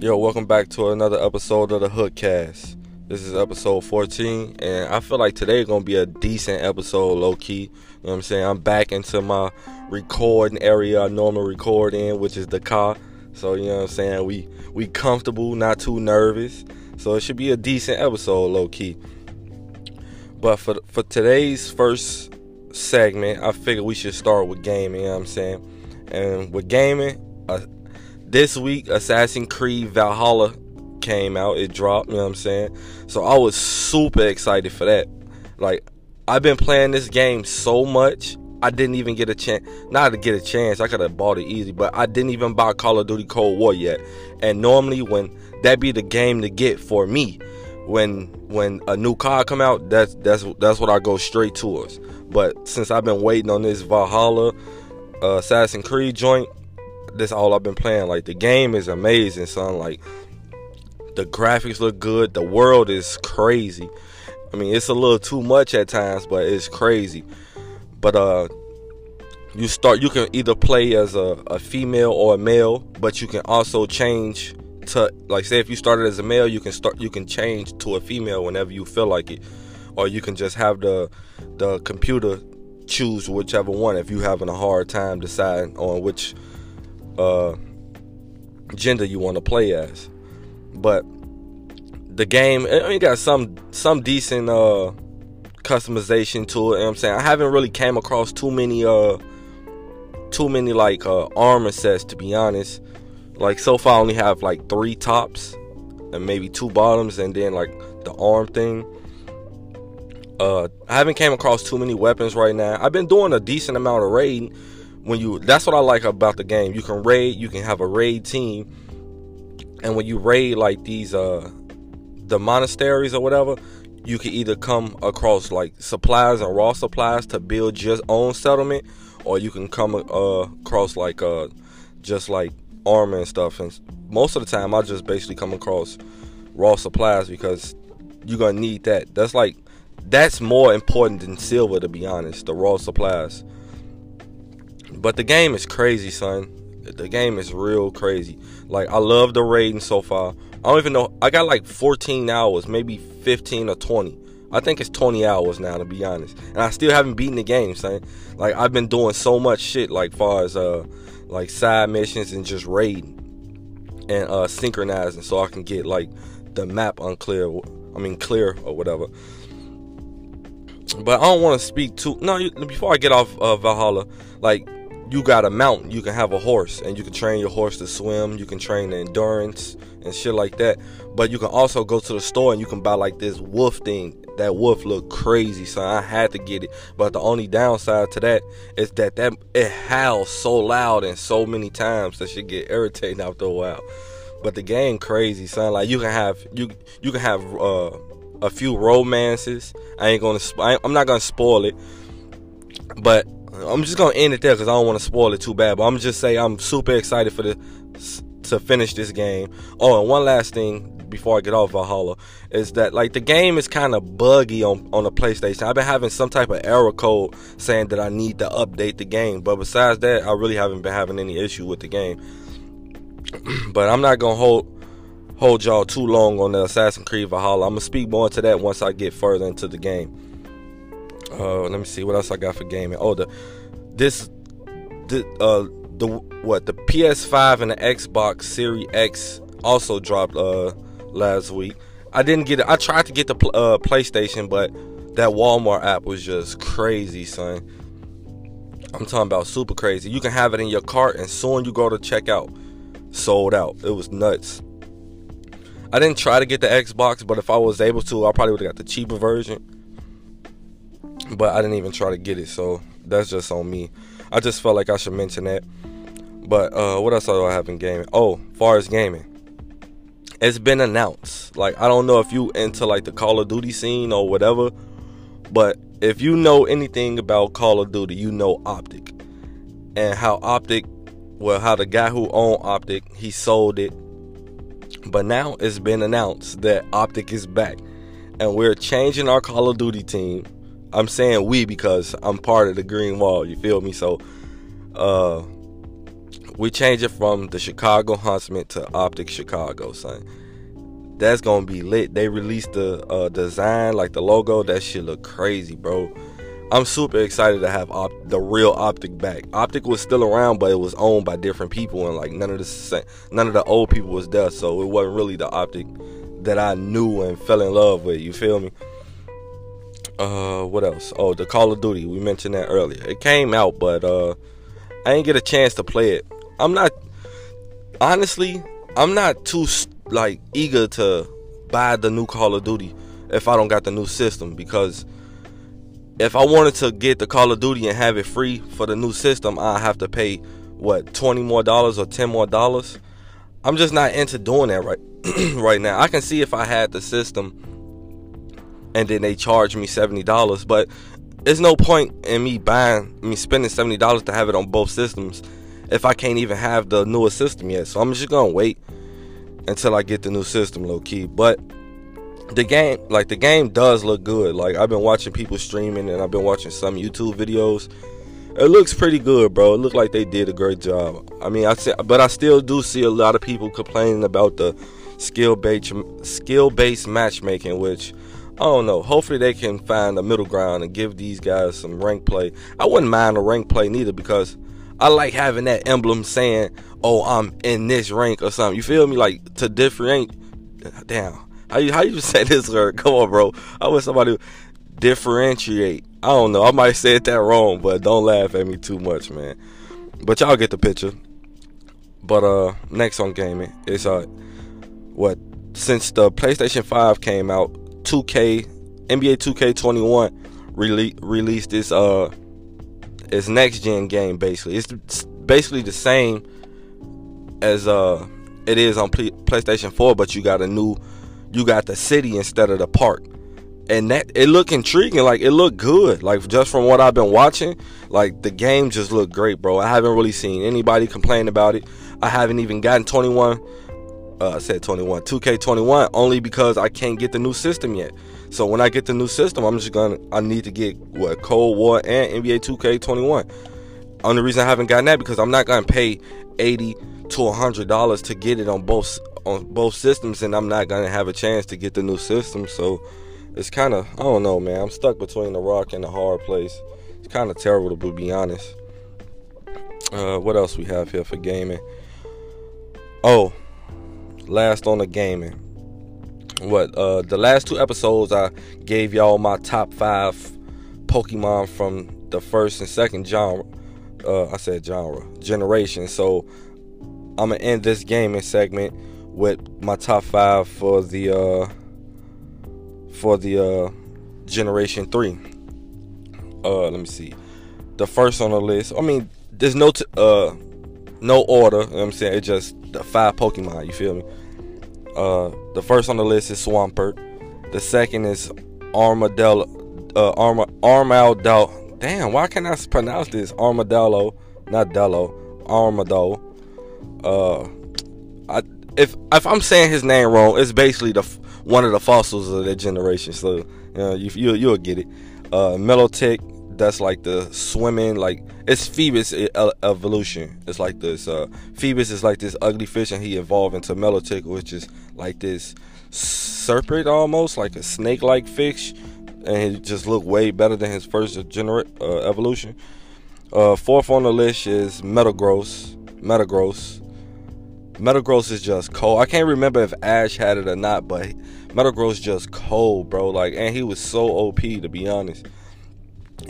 Yo, welcome back to another episode of the Hookcast. This is episode 14, and I feel like today is gonna be a decent episode, low key. You know what I'm saying? I'm back into my recording area I normally record in, which is the car. So you know what I'm saying? We we comfortable, not too nervous. So it should be a decent episode, low key. But for for today's first segment, I figured we should start with gaming. You know what I'm saying? And with gaming, this week Assassin's Creed Valhalla came out. It dropped, you know what I'm saying? So I was super excited for that. Like I've been playing this game so much, I didn't even get a chance not to get a chance. I could have bought it easy, but I didn't even buy Call of Duty Cold War yet. And normally when that be the game to get for me, when when a new car come out, that's that's that's what I go straight towards. But since I've been waiting on this Valhalla uh, Assassin's Creed joint, this all I've been playing. Like the game is amazing, son. Like the graphics look good. The world is crazy. I mean, it's a little too much at times, but it's crazy. But uh, you start. You can either play as a, a female or a male, but you can also change to like say if you started as a male, you can start. You can change to a female whenever you feel like it, or you can just have the the computer choose whichever one if you're having a hard time deciding on which uh, gender you want to play as. But the game, it got some some decent uh, customization to it. You know I'm saying I haven't really came across too many uh too many like uh, armor sets to be honest. Like so far, I only have like three tops and maybe two bottoms, and then like the arm thing. Uh, I haven't came across too many weapons right now. I've been doing a decent amount of raiding when you that's what I like about the game. You can raid, you can have a raid team, and when you raid like these uh the monasteries or whatever, you can either come across like supplies and raw supplies to build your own settlement, or you can come uh, across like uh just like armor and stuff. And most of the time, I just basically come across raw supplies because you're gonna need that. That's like that's more important than silver to be honest. The raw supplies. But the game is crazy, son. The game is real crazy. Like I love the raiding so far. I don't even know. I got like 14 hours, maybe 15 or 20. I think it's 20 hours now, to be honest. And I still haven't beaten the game, son. Like I've been doing so much shit, like far as uh, like side missions and just raiding and uh synchronizing, so I can get like the map unclear. I mean clear or whatever. But I don't want to speak too. No, before I get off uh, Valhalla, like you got a mountain, you can have a horse, and you can train your horse to swim. You can train the endurance and shit like that. But you can also go to the store and you can buy like this wolf thing. That wolf look crazy, so I had to get it. But the only downside to that is that that it howls so loud and so many times that should get irritating after a while. But the game crazy, son. Like you can have you you can have uh, a few romances. I ain't gonna. I I'm not gonna spoil it, but I'm just gonna end it there because I don't want to spoil it too bad. But I'm just say I'm super excited for the to finish this game. Oh, and one last thing before I get off Valhalla is that like the game is kind of buggy on on the PlayStation. I've been having some type of error code saying that I need to update the game, but besides that, I really haven't been having any issue with the game. but I'm not gonna hold hold y'all too long on the Assassin's Creed Valhalla. I'm gonna speak more into that once I get further into the game. Uh, let me see what else I got for gaming. Oh, the this the uh the what the PS5 and the Xbox Series X also dropped uh last week. I didn't get it. I tried to get the uh, PlayStation, but that Walmart app was just crazy, son. I'm talking about super crazy. You can have it in your cart, and soon you go to checkout, sold out. It was nuts. I didn't try to get the Xbox, but if I was able to, I probably would have got the cheaper version. But I didn't even try to get it, so that's just on me. I just felt like I should mention that. But uh, what else do I have in gaming? Oh, far as gaming, it's been announced. Like I don't know if you into like the Call of Duty scene or whatever, but if you know anything about Call of Duty, you know Optic and how Optic, well, how the guy who owned Optic, he sold it but now it's been announced that Optic is back and we're changing our Call of Duty team. I'm saying we because I'm part of the Green Wall, you feel me? So uh we change it from the Chicago Huntsmen to Optic Chicago, son. That's gonna be lit. They released the uh, design, like the logo. That shit look crazy, bro. I'm super excited to have op- the real Optic back. Optic was still around, but it was owned by different people, and like none of the none of the old people was there, so it wasn't really the Optic that I knew and fell in love with. You feel me? Uh, what else? Oh, the Call of Duty. We mentioned that earlier. It came out, but uh, I didn't get a chance to play it. I'm not honestly. I'm not too like eager to buy the new Call of Duty if I don't got the new system because if I wanted to get the Call of Duty and have it free for the new system, I have to pay what 20 more dollars or 10 more dollars. I'm just not into doing that right right now. I can see if I had the system and then they charge me $70, but there's no point in me buying me spending $70 to have it on both systems if I can't even have the newest system yet. So I'm just to wait until I get the new system low key. But the game, like the game, does look good. Like I've been watching people streaming, and I've been watching some YouTube videos. It looks pretty good, bro. It looked like they did a great job. I mean, I say, but I still do see a lot of people complaining about the skill based skill based matchmaking, which I don't know. Hopefully they can find a middle ground and give these guys some rank play. I wouldn't mind a rank play neither because I like having that emblem saying, "Oh, I'm in this rank" or something. You feel me? Like to differentiate. Damn, how you how you say this word? Come on, bro. I wish somebody differentiate. I don't know. I might say it that wrong, but don't laugh at me too much, man. But y'all get the picture. But uh, next on gaming is uh, what since the PlayStation 5 came out, 2K NBA 2K21 rele- released this uh it's next gen game basically. It's basically the same as uh it is on Play- PlayStation 4, but you got a new you got the city instead of the park. And that it looked intriguing, like it looked good. Like just from what I've been watching, like the game just looked great, bro. I haven't really seen anybody complain about it. I haven't even gotten 21 uh, said 21, 2K21 only because I can't get the new system yet. So when I get the new system, I'm just gonna I need to get what Cold War and NBA 2K21. Only reason I haven't gotten that because I'm not gonna pay 80 to hundred dollars to get it on both on both systems, and I'm not gonna have a chance to get the new system. So it's kind of I don't know, man. I'm stuck between the rock and the hard place. It's kind of terrible to be honest. Uh, what else we have here for gaming? Oh, last on the gaming. What uh the last two episodes I gave y'all my top five Pokemon from the first and second genre. Uh, I said genre generation. So I'm gonna end this gaming segment with my top five for the uh for the uh generation three. Uh, let me see. The first on the list. I mean, there's no t- uh no order. You know I'm saying it's just the five Pokemon. You feel me? Uh, the first on the list is Swampert. The second is Armadillo. Uh, Arma Armadillo. Damn, why can't I pronounce this? Armadillo, not Dello. Armadillo. Uh, I, if if I'm saying his name wrong, it's basically the one of the fossils of that generation. So you know, you, you you'll get it. Uh, Milotic, that's like the swimming like it's Feebas evolution. It's like this. Uh, Feebas is like this ugly fish, and he evolved into Milotic, which is like this serpent almost, like a snake-like fish, and he just looked way better than his first gener- uh, evolution. Uh, fourth on the list is Metagross. Metagross. Metagross is just cold. I can't remember if Ash had it or not, but Metagross just cold, bro. Like, and he was so OP to be honest.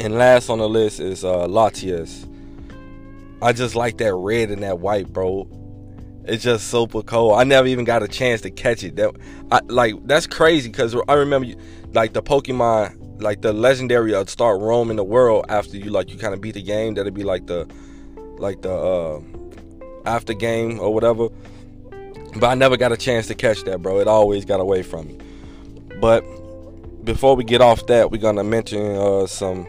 And last on the list is uh, Latias. I just like that red and that white, bro. It's just super cool. I never even got a chance to catch it. That, I, like that's crazy because I remember, like the Pokemon, like the legendary would start roaming the world after you like you kind of beat the game. That'd be like the, like the uh, after game or whatever. But I never got a chance to catch that, bro. It always got away from me. But before we get off that, we're gonna mention uh, some.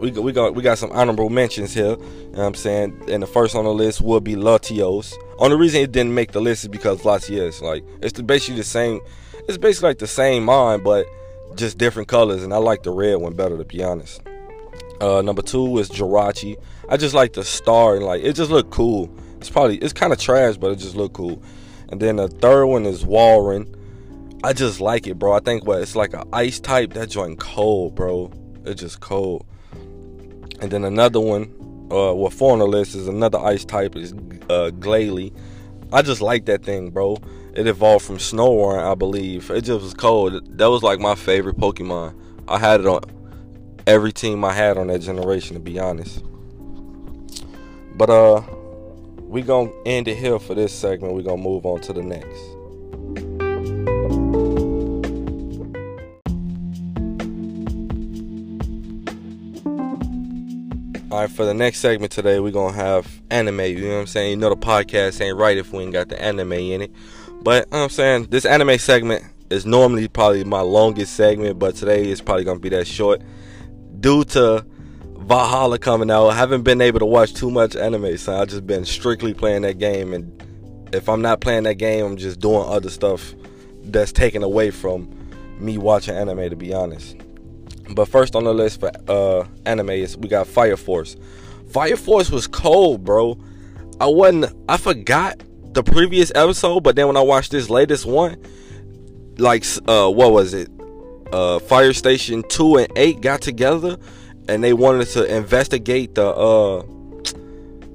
We we got we got some honorable mentions here. You know what I'm saying, and the first on the list will be Latios. Only reason it didn't make the list is because Latios, like it's basically the same. It's basically like the same mine, but just different colors. And I like the red one better, to be honest. Uh, number two is Jirachi. I just like the star and like it just looked cool. It's probably it's kind of trash, but it just look cool. And then the third one is Walrein. I just like it, bro. I think what it's like an ice type. That joint cold, bro. It's just cold. And then another one, uh, what four on the list is another ice type is uh, Glalie. I just like that thing, bro. It evolved from Snorunt, I believe. It just was cold. That was like my favorite Pokemon. I had it on every team I had on that generation, to be honest. But uh, we gonna end it here for this segment. We gonna move on to the next. All right, for the next segment today, we're gonna have anime. You know what I'm saying? You know the podcast ain't right if we ain't got the anime in it. But you know what I'm saying this anime segment is normally probably my longest segment, but today is probably gonna be that short due to Valhalla coming out. I haven't been able to watch too much anime, so I've just been strictly playing that game. And if I'm not playing that game, I'm just doing other stuff that's taken away from me watching anime. To be honest. But first on the list for uh, anime is we got Fire Force. Fire Force was cold, bro. I wasn't. I forgot the previous episode, but then when I watched this latest one, like uh, what was it? Uh, Fire Station two and eight got together, and they wanted to investigate the uh,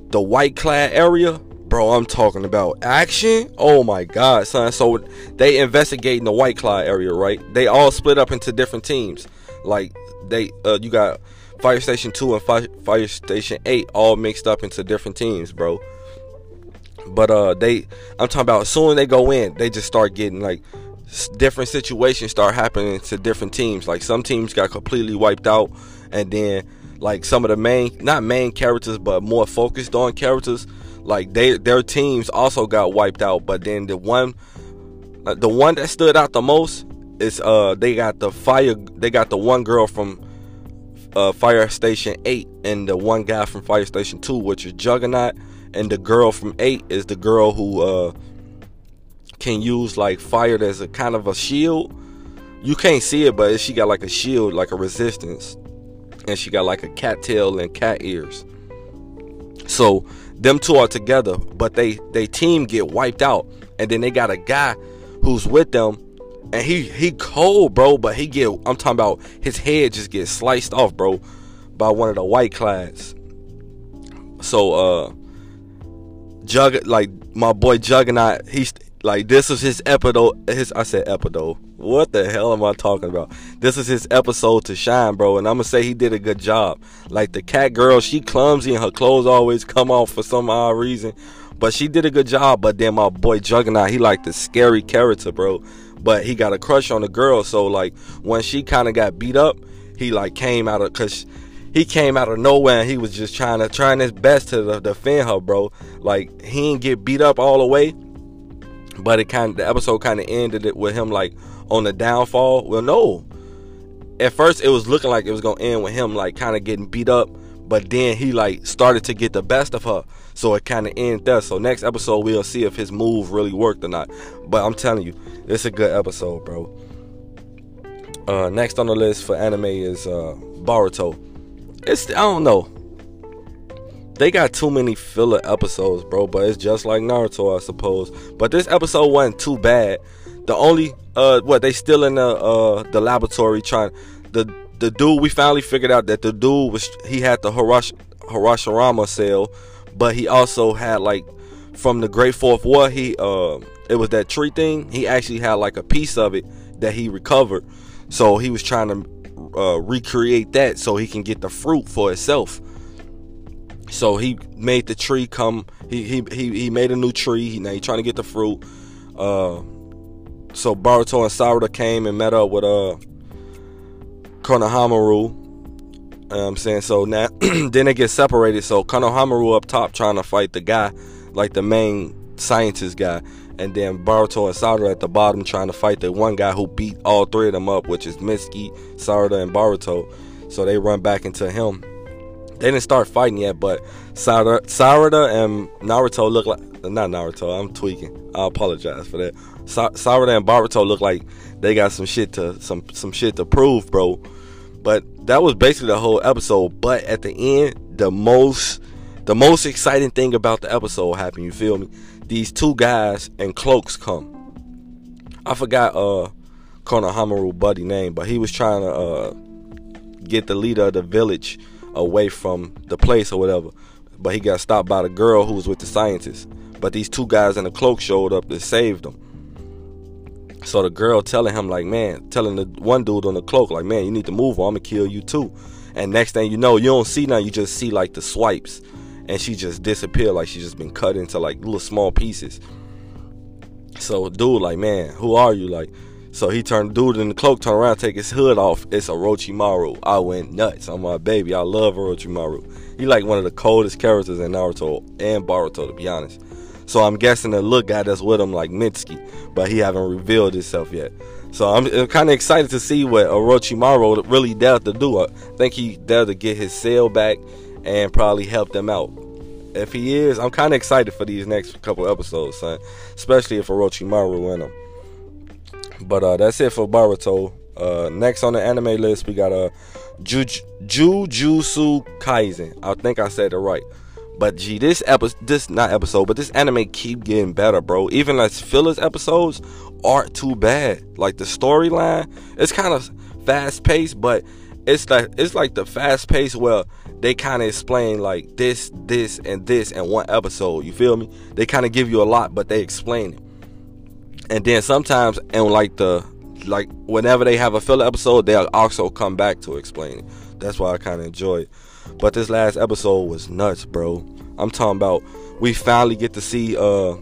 the white clad area. Bro, I'm talking about action. Oh my god, son. So they investigating the white clad area, right? They all split up into different teams. Like they, uh, you got Fire Station Two and Fire, Fire Station Eight all mixed up into different teams, bro. But uh, they, I'm talking about as soon as they go in, they just start getting like different situations start happening to different teams. Like some teams got completely wiped out, and then like some of the main, not main characters, but more focused on characters, like they their teams also got wiped out. But then the one, uh, the one that stood out the most it's uh they got the fire they got the one girl from uh fire station 8 and the one guy from fire station 2 which is juggernaut and the girl from 8 is the girl who uh can use like fire as a kind of a shield. You can't see it but she got like a shield like a resistance and she got like a cat tail and cat ears. So them two are together but they they team get wiped out and then they got a guy who's with them and he he cold, bro. But he get I'm talking about his head just get sliced off, bro, by one of the white clads. So uh, Jug like my boy Juggernaut, he's like this is his episode. His I said episode. What the hell am I talking about? This is his episode to shine, bro. And I'm gonna say he did a good job. Like the cat girl, she clumsy and her clothes always come off for some odd reason. But she did a good job. But then my boy Juggernaut, he like the scary character, bro but he got a crush on the girl. So like when she kind of got beat up, he like came out of because he came out of nowhere and he was just trying to trying his best to defend her, bro. Like he didn't get beat up all the way, but it kind the episode kind of ended it with him like on the downfall. Well, no. At first, it was looking like it was gonna end with him like kind of getting beat up, but then he like started to get the best of her. So it kind of ends there. So next episode we'll see if his move really worked or not. But I'm telling you, it's a good episode, bro. Uh, next on the list for anime is uh, Boruto. It's I don't know. They got too many filler episodes, bro. But it's just like Naruto, I suppose. But this episode wasn't too bad. The only uh, what they still in the uh the laboratory trying the the dude we finally figured out that the dude was he had the Harash, Harashirama cell but he also had like from the Great Fourth War. He uh, it was that tree thing. He actually had like a piece of it that he recovered. So he was trying to uh, recreate that so he can get the fruit for itself. So he made the tree come. He he he, he made a new tree. He, now he's trying to get the fruit. Uh, so Boruto and Sarada came and met up with uh Konohamaru I'm saying? So now then they get separated. So Konohamaru up top trying to fight the guy, like the main scientist guy. And then Boruto and Sarada at the bottom trying to fight the one guy who beat all three of them up, which is Mitsuki, Sarada, and Boruto. So they run back into him. They didn't start fighting yet, but Sarada, and Naruto look like not Naruto. I'm tweaking. I apologize for that. Sarada and Boruto look like they got some shit to some some shit to prove, bro. But that was basically the whole episode. But at the end, the most, the most exciting thing about the episode happened. You feel me? These two guys in cloaks come. I forgot uh Konohamaru buddy name, but he was trying to uh get the leader of the village away from the place or whatever. But he got stopped by the girl who was with the scientists. But these two guys in the cloak showed up to save him. So the girl telling him like, man, telling the one dude on the cloak like, man, you need to move or I'm gonna kill you too. And next thing you know, you don't see nothing, you just see like the swipes. And she just disappeared like she just been cut into like little small pieces. So dude like, man, who are you? Like, so he turned dude in the cloak, turn around, take his hood off. It's a Orochimaru. I went nuts on my baby. I love Orochimaru. He like one of the coldest characters in Naruto and Boruto, to be honest. So I'm guessing the look guy that's with him like Mitsuki, but he haven't revealed himself yet. So I'm, kind of excited to see what Orochimaru really dared to do. I think he dared to get his cell back and probably help them out. If he is, I'm kind of excited for these next couple episodes, son. Especially if Orochimaru win them. But uh, that's it for Boruto. Uh, next on the anime list, we got a uh, Juj- Jujutsu Kaisen. I think I said it right. But gee, this episode, this not episode, but this anime keep getting better, bro. Even as fillers episodes aren't too bad. Like the storyline, it's kind of fast paced, but it's like it's like the fast pace where they kind of explain like this, this, and this in one episode. You feel me? They kind of give you a lot, but they explain it. And then sometimes, and like the like whenever they have a filler episode, they'll also come back to explain it. That's why I kind of enjoy it. But this last episode was nuts, bro. I'm talking about we finally get to see uh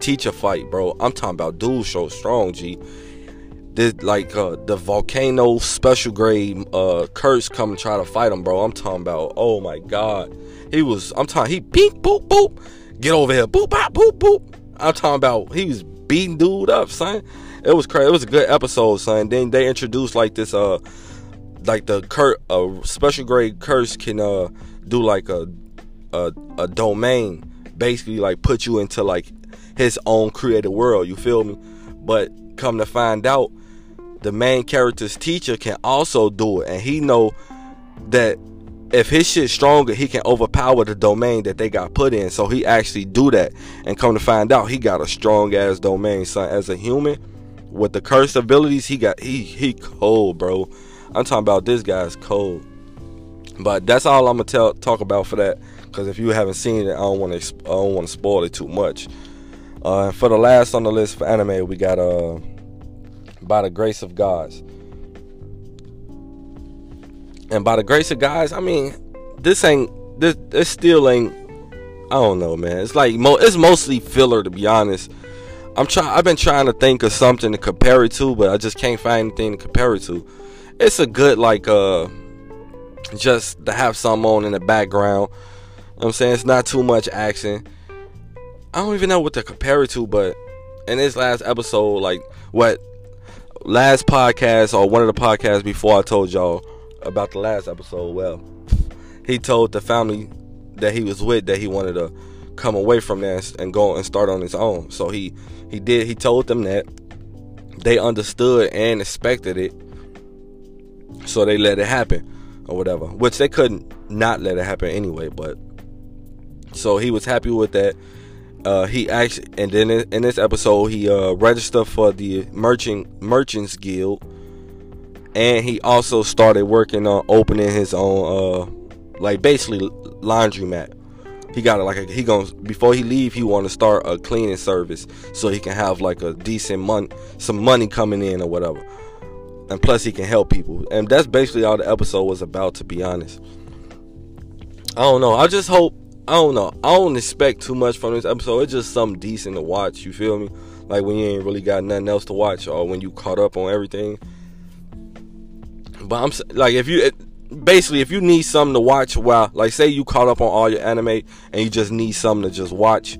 teach a fight, bro. I'm talking about dude so strong, G. This like uh the volcano special grade uh curse come and try to fight him, bro. I'm talking about oh my god. He was I'm talking he beep boop boop. Get over here. Boop bop boop boop. I'm talking about he was beating dude up, son. It was crazy. It was a good episode, son. Then they introduced like this uh like the cur a special grade curse can uh do like a a, a domain basically like put you into like his own created world you feel me? But come to find out the main character's teacher can also do it and he know that if his shit's stronger he can overpower the domain that they got put in. So he actually do that. And come to find out he got a strong ass domain son. As a human with the curse abilities he got he he cold bro I'm talking about this guy's cold. But that's all I'm gonna tell talk about for that. Because if you haven't seen it, I don't want to I don't want to spoil it too much. Uh, for the last on the list for anime, we got uh, by the grace of gods. And by the grace of guys, I mean this ain't this this still ain't. I don't know, man. It's like mo- it's mostly filler to be honest. I'm trying. I've been trying to think of something to compare it to, but I just can't find anything to compare it to it's a good like uh just to have some on in the background. You know I'm saying it's not too much action. I don't even know what to compare it to, but in this last episode, like what last podcast or one of the podcasts before I told y'all about the last episode, well, he told the family that he was with that he wanted to come away from that and go and start on his own. So he he did. He told them that they understood and expected it so they let it happen or whatever, which they couldn't not let it happen anyway. But so he was happy with that. Uh, he actually, and then in, this episode, he uh, registered for the merchant merchants guild, and he also started working on opening his own, uh, like basically laundromat. He got it like a, he goes before he leave. He want to start a cleaning service so he can have like a decent month, some money coming in or whatever and plus he can help people. And that's basically all the episode was about to be honest. I don't know. I just hope i don't know. I don't expect too much from this episode. It's just something decent to watch you feel me? Like when you ain't really got nothing else to watch or when you caught up on everything. But i'm like if you eh, basically if you need something to watch while like say you caught up on all your anime and you just need something to just watch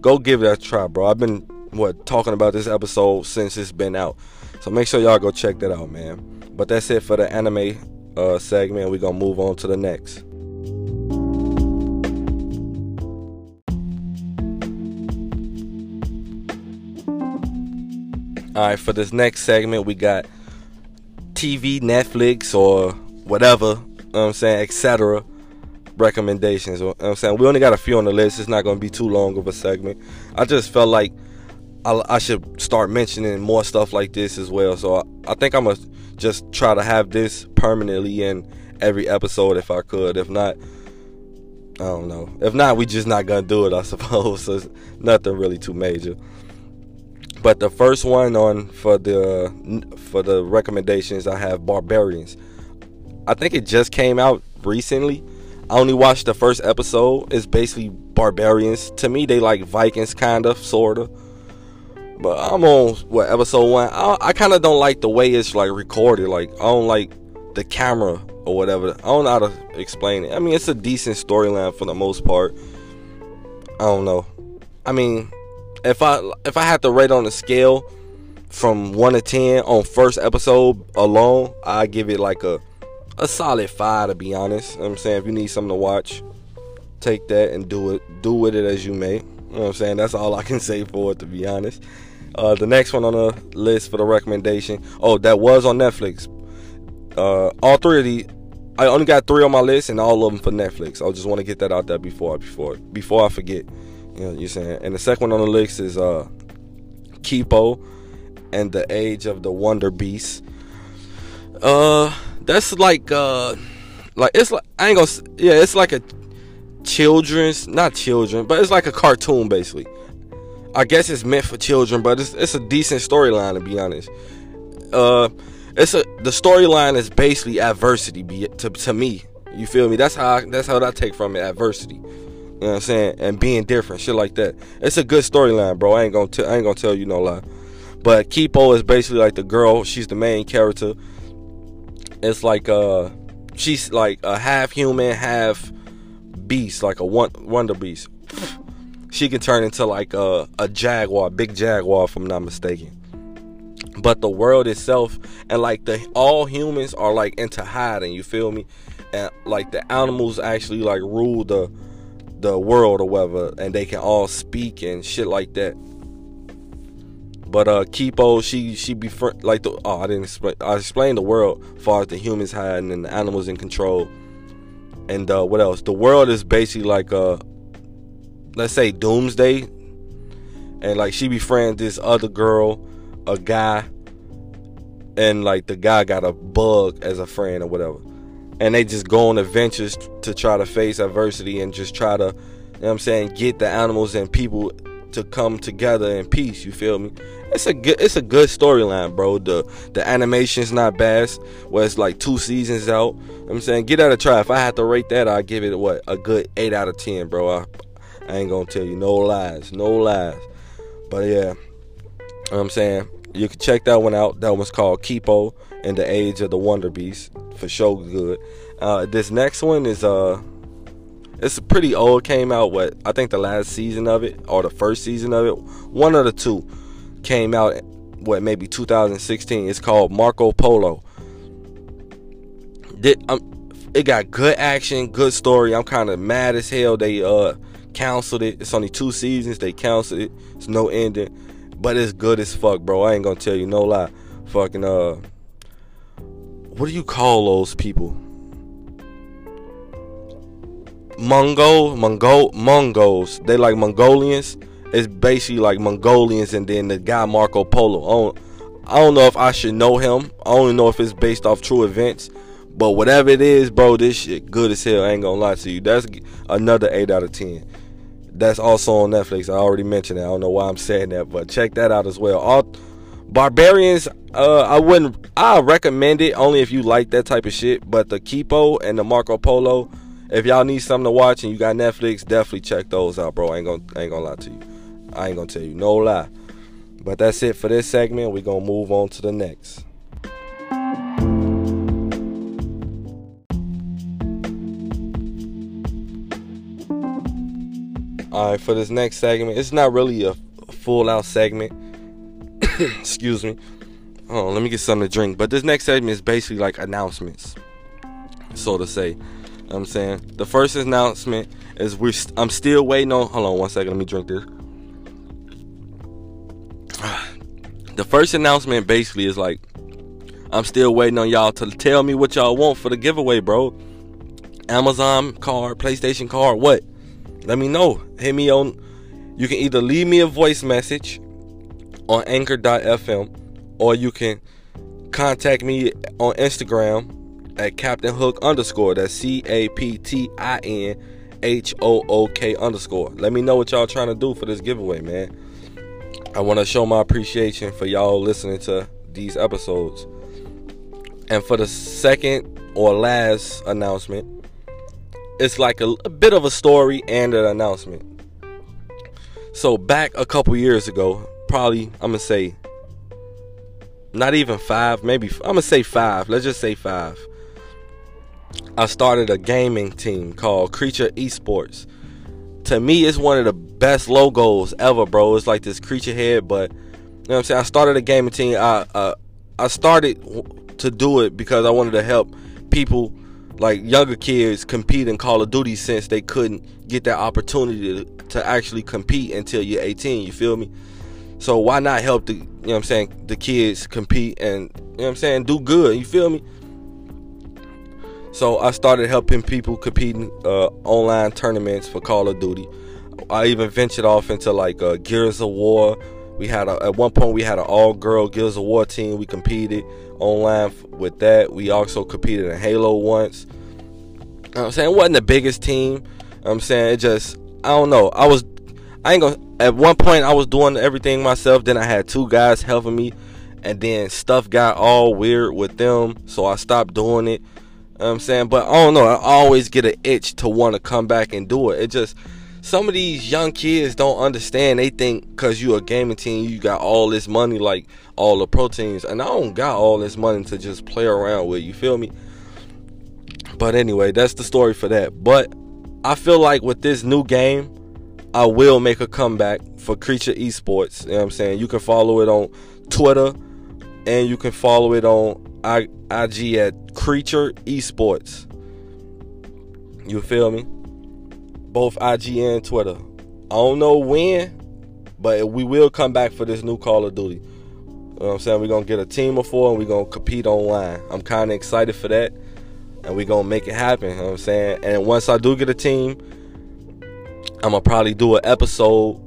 go give it a try bro. I've been what talking about this episode since it's been out so make sure y'all go check that out, man. But that's it for the anime uh, segment. We're gonna move on to the next. All right, for this next segment, we got TV, Netflix, or whatever. You know what I'm saying, etc. recommendations. You know I'm saying we only got a few on the list. It's not going to be too long of a segment. I just felt like I, I should start mentioning more stuff like this as well. So I, I think I'm gonna just try to have this permanently in every episode if I could. If not, I don't know. If not, we just not gonna do it. I suppose. So it's nothing really too major. But the first one on for the for the recommendations, I have Barbarians. I think it just came out recently. I only watched the first episode. It's basically Barbarians. To me, they like Vikings, kind of, sorta. But I'm on what episode one. I, I kind of don't like the way it's like recorded. Like I don't like the camera or whatever. I don't know how to explain it. I mean, it's a decent storyline for the most part. I don't know. I mean, if I if I had to rate on a scale from one to ten on first episode alone, I give it like a a solid five to be honest. You know I'm saying if you need something to watch, take that and do it. Do with it as you may. You know what I'm saying? That's all I can say for it to be honest. Uh, the next one on the list for the recommendation. Oh, that was on Netflix. Uh, all three of these, I only got three on my list, and all of them for Netflix. I just want to get that out there before before before I forget. You know, what you're saying. And the second one on the list is uh, Kipo and the Age of the Wonder Beast. Uh, that's like uh, like it's like I ain't gonna yeah, it's like a children's not children, but it's like a cartoon basically. I guess it's meant for children, but it's it's a decent storyline to be honest. Uh, it's a the storyline is basically adversity be, to to me. You feel me? That's how I, that's how I take from it adversity. You know what I'm saying? And being different, shit like that. It's a good storyline, bro. I ain't gonna I ain't gonna tell you no lie. But Kipo is basically like the girl. She's the main character. It's like uh, she's like a half human, half beast, like a wonder beast she can turn into like a, a jaguar, big jaguar, if I'm not mistaken. But the world itself and like the all humans are like into hiding. You feel me? And like the animals actually like rule the the world or whatever, and they can all speak and shit like that. But uh, Kipo, she she be like the oh I didn't explain I explained the world far as the humans hiding and the animals in control. And uh, what else? The world is basically like uh let's say Doomsday, and like she befriends this other girl, a guy, and like the guy got a bug as a friend or whatever. And they just go on adventures to try to face adversity and just try to, you know what I'm saying, get the animals and people to come together in peace. You feel me? It's a good, it's a good storyline, bro. The the animation's not bad. Where it's like two seasons out. I'm saying, get out a try. If I had to rate that, I'd give it what a good eight out of ten, bro. I, I ain't gonna tell you no lies, no lies. But yeah, I'm saying you can check that one out. That one's called Kipo and the Age of the Wonder Beast for sure good. Uh, this next one is uh it's a pretty old. Came out what I think the last season of it or the first season of it. One of the two came out what maybe 2016. It's called Marco Polo. Did um, it got good action, good story. I'm kind of mad as hell. They uh canceled it. It's only two seasons. They canceled it. It's no ending, but it's good as fuck, bro. I ain't gonna tell you no lie. Fucking uh, what do you call those people? Mongol, Mongol, Mongols. They like Mongolians. It's basically like Mongolians, and then the guy Marco Polo. I don't, I don't know if I should know him. I only know if it's based off true events. But whatever it is, bro, this shit good as hell. I ain't gonna lie to you. That's another eight out of ten. That's also on Netflix. I already mentioned it. I don't know why I'm saying that, but check that out as well. All Barbarians, uh, I wouldn't. I recommend it only if you like that type of shit. But the Kipo and the Marco Polo, if y'all need something to watch and you got Netflix, definitely check those out, bro. I ain't gonna, I ain't gonna lie to you. I ain't gonna tell you no lie. But that's it for this segment. We're gonna move on to the next. All right, for this next segment, it's not really a full out segment. Excuse me. Oh, let me get something to drink. But this next segment is basically like announcements, so to say. I'm saying the first announcement is we're. St- I'm still waiting on. Hold on one second. Let me drink this. The first announcement basically is like, I'm still waiting on y'all to tell me what y'all want for the giveaway, bro. Amazon card, PlayStation card, what? Let me know. Hit me on. You can either leave me a voice message on Anchor.fm, or you can contact me on Instagram at Captain Hook underscore. That's C A P T I N H O O K underscore. Let me know what y'all trying to do for this giveaway, man. I want to show my appreciation for y'all listening to these episodes. And for the second or last announcement, it's like a, a bit of a story and an announcement. So back a couple years ago, probably I'm gonna say not even five, maybe I'm gonna say five. Let's just say five. I started a gaming team called Creature Esports to me, it's one of the best logos ever, bro. It's like this creature head, but you know what I'm saying. I started a gaming team. I uh, I started to do it because I wanted to help people like younger kids compete in Call of Duty since they couldn't get that opportunity to, to actually compete until you're 18. You feel me? So why not help the you know what I'm saying the kids compete and you know what I'm saying do good? You feel me? So I started helping people competing uh, online tournaments for Call of Duty. I even ventured off into like uh, Gears of War. We had a, at one point we had an all-girl Gears of War team. We competed online with that. We also competed in Halo once. I'm saying it wasn't the biggest team. I'm saying it just I don't know. I was I ain't gonna at one point I was doing everything myself. Then I had two guys helping me, and then stuff got all weird with them, so I stopped doing it. Know I'm saying, but I don't know. I always get an itch to want to come back and do it. It just some of these young kids don't understand. They think because you a gaming team, you got all this money, like all the proteins, and I don't got all this money to just play around with. You feel me? But anyway, that's the story for that. But I feel like with this new game, I will make a comeback for Creature Esports. You know what I'm saying? You can follow it on Twitter and you can follow it on IG at Creature Esports. You feel me? Both IG and Twitter. I don't know when, but we will come back for this new Call of Duty. You know what I'm saying? We're going to get a team of four and we're going to compete online. I'm kind of excited for that. And we're going to make it happen. You know what I'm saying? And once I do get a team, I'm going to probably do an episode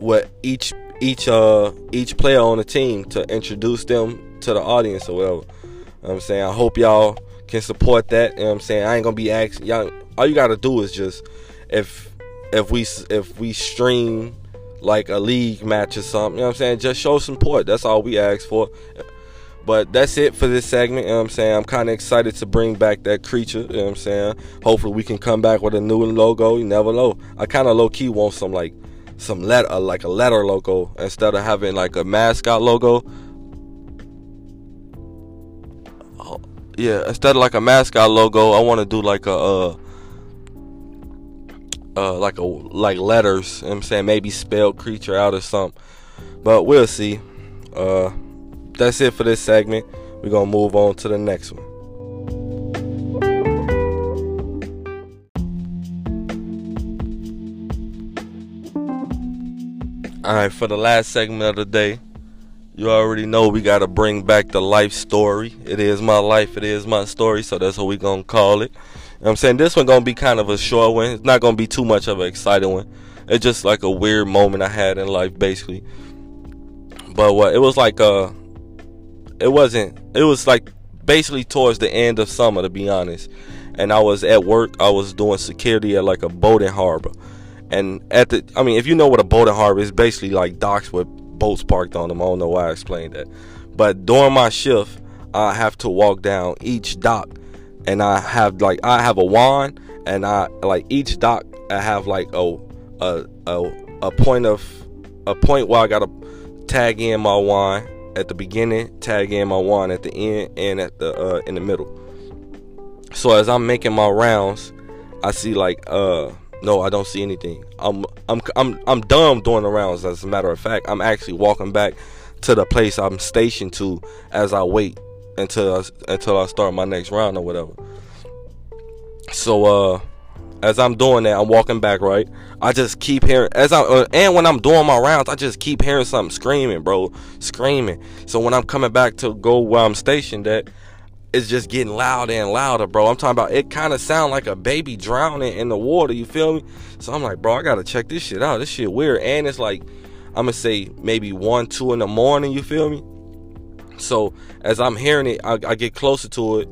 with each each uh each player on the team to introduce them to the audience or whatever. I'm saying I hope y'all can support that. You know I'm saying? I ain't gonna be asking y'all all you gotta do is just if if we if we stream like a league match or something, you know what I'm saying? Just show support. That's all we ask for. But that's it for this segment. You know what I'm saying? I'm kind of excited to bring back that creature. You know what I'm saying? Hopefully, we can come back with a new logo. You never know. I kind of low key want some like some letter, like a letter logo instead of having like a mascot logo. Yeah, instead of like a mascot logo, I want to do like a uh, uh, like a like letters. You know I'm saying maybe spell creature out or something. But we'll see. Uh, that's it for this segment. We're gonna move on to the next one. All right, for the last segment of the day, you already know we got to bring back the life story. It is my life, it is my story, so that's what we to call it. You know I'm saying? This one to be kind of a short one. It's not to be too much of an exciting one. It's just like a weird moment I had in life, basically. But what? It was like, uh, it wasn't, it was like basically towards the end of summer, to be honest. And I was at work, I was doing security at like a boating harbor. And at the, I mean, if you know what a boating harbor is, basically like docks with boats parked on them. I don't know why I explained that. But during my shift, I have to walk down each dock, and I have like I have a wand, and I like each dock I have like a a a, a point of a point where I gotta tag in my wand at the beginning, tag in my wand at the end, and at the uh, in the middle. So as I'm making my rounds, I see like uh no, I don't see anything. I'm I'm I'm I'm done doing the rounds. As a matter of fact, I'm actually walking back to the place I'm stationed to as I wait until I, until I start my next round or whatever. So uh as I'm doing that, I'm walking back right. I just keep hearing as I uh, and when I'm doing my rounds, I just keep hearing something screaming, bro, screaming. So when I'm coming back to go where I'm stationed at, it's just getting louder and louder, bro. I'm talking about it kind of sound like a baby drowning in the water. You feel me? So I'm like, bro, I gotta check this shit out. This shit weird, and it's like I'm gonna say maybe one, two in the morning. You feel me? So as I'm hearing it, I, I get closer to it,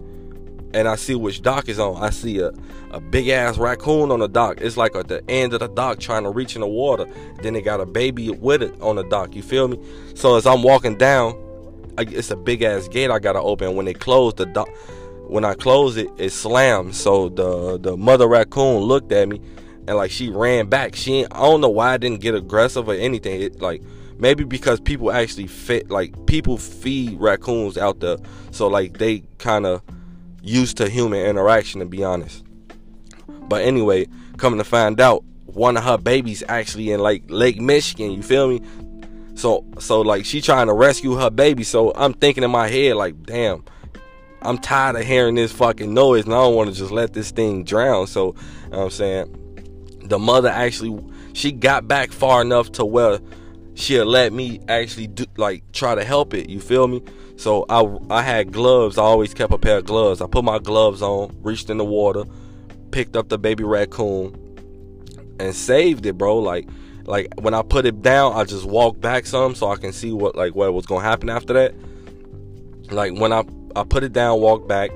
and I see which dock is on. I see a a big ass raccoon on the dock. It's like at the end of the dock trying to reach in the water. Then they got a baby with it on the dock. You feel me? So as I'm walking down it's a big ass gate I gotta open. When they close the do- when I close it, it slams. So the the mother raccoon looked at me and like she ran back. She I don't know why I didn't get aggressive or anything. It, like maybe because people actually fit like people feed raccoons out there, so like they kind of used to human interaction to be honest. But anyway, coming to find out, one of her babies actually in like Lake Michigan. You feel me? So so like she trying to rescue her baby. So I'm thinking in my head like, damn, I'm tired of hearing this fucking noise and I don't want to just let this thing drown. So you know I'm saying the mother actually she got back far enough to where she'll let me actually do like try to help it. You feel me? So I I had gloves. I always kept a pair of gloves. I put my gloves on, reached in the water, picked up the baby raccoon, and saved it, bro. Like like when I put it down, I just walk back some so I can see what like what was gonna happen after that. Like when I I put it down, walk back,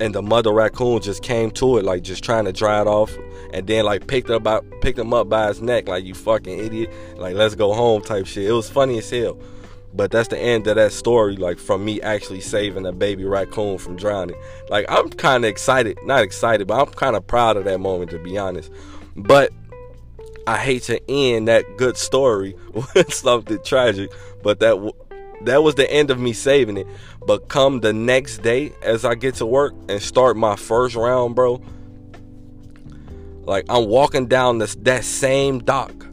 and the mother raccoon just came to it, like just trying to dry it off, and then like picked up by picked him up by his neck, like you fucking idiot, like let's go home type shit. It was funny as hell. But that's the end of that story, like from me actually saving a baby raccoon from drowning. Like I'm kind of excited, not excited, but I'm kind of proud of that moment to be honest. But I hate to end that good story with something tragic, but that that was the end of me saving it. But come the next day, as I get to work and start my first round, bro, like I'm walking down this that same dock.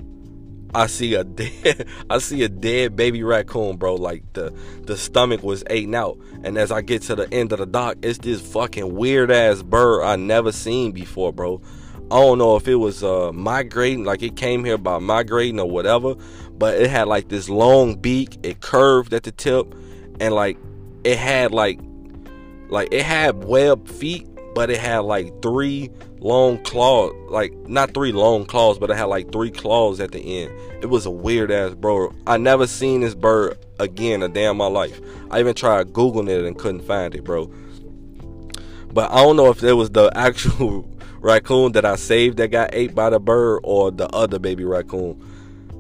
I see a dead, I see a dead baby raccoon, bro. Like the the stomach was eating out, and as I get to the end of the dock, it's this fucking weird ass bird I never seen before, bro. I don't know if it was uh, migrating, like it came here by migrating or whatever, but it had like this long beak. It curved at the tip, and like it had like like it had web feet, but it had like three long claws, like not three long claws, but it had like three claws at the end. It was a weird ass bro. I never seen this bird again a day in my life. I even tried googling it and couldn't find it, bro. But I don't know if it was the actual raccoon that I saved that got ate by the bird or the other baby raccoon.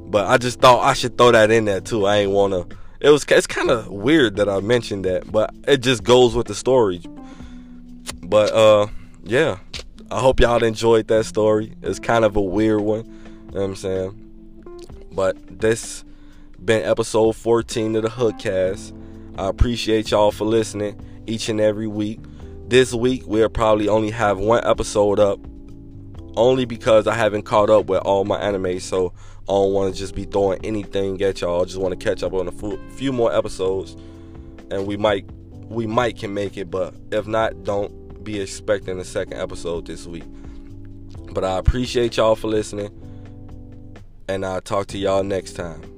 But I just thought I should throw that in there too. I ain't wanna. It was it's kind of weird that I mentioned that, but it just goes with the story. But uh, yeah, I hope y'all enjoyed that story. It's kind of a weird one. You know what I'm saying? But this been episode 14 of the Hookcast. I appreciate y'all for listening each and every week. This week we'll probably only have one episode up, only because I haven't caught up with all my anime. So I don't want to just be throwing anything at y'all. I just want to catch up on a few more episodes, and we might we might can make it. But if not, don't be expecting a second episode this week. But I appreciate y'all for listening, and I'll talk to y'all next time.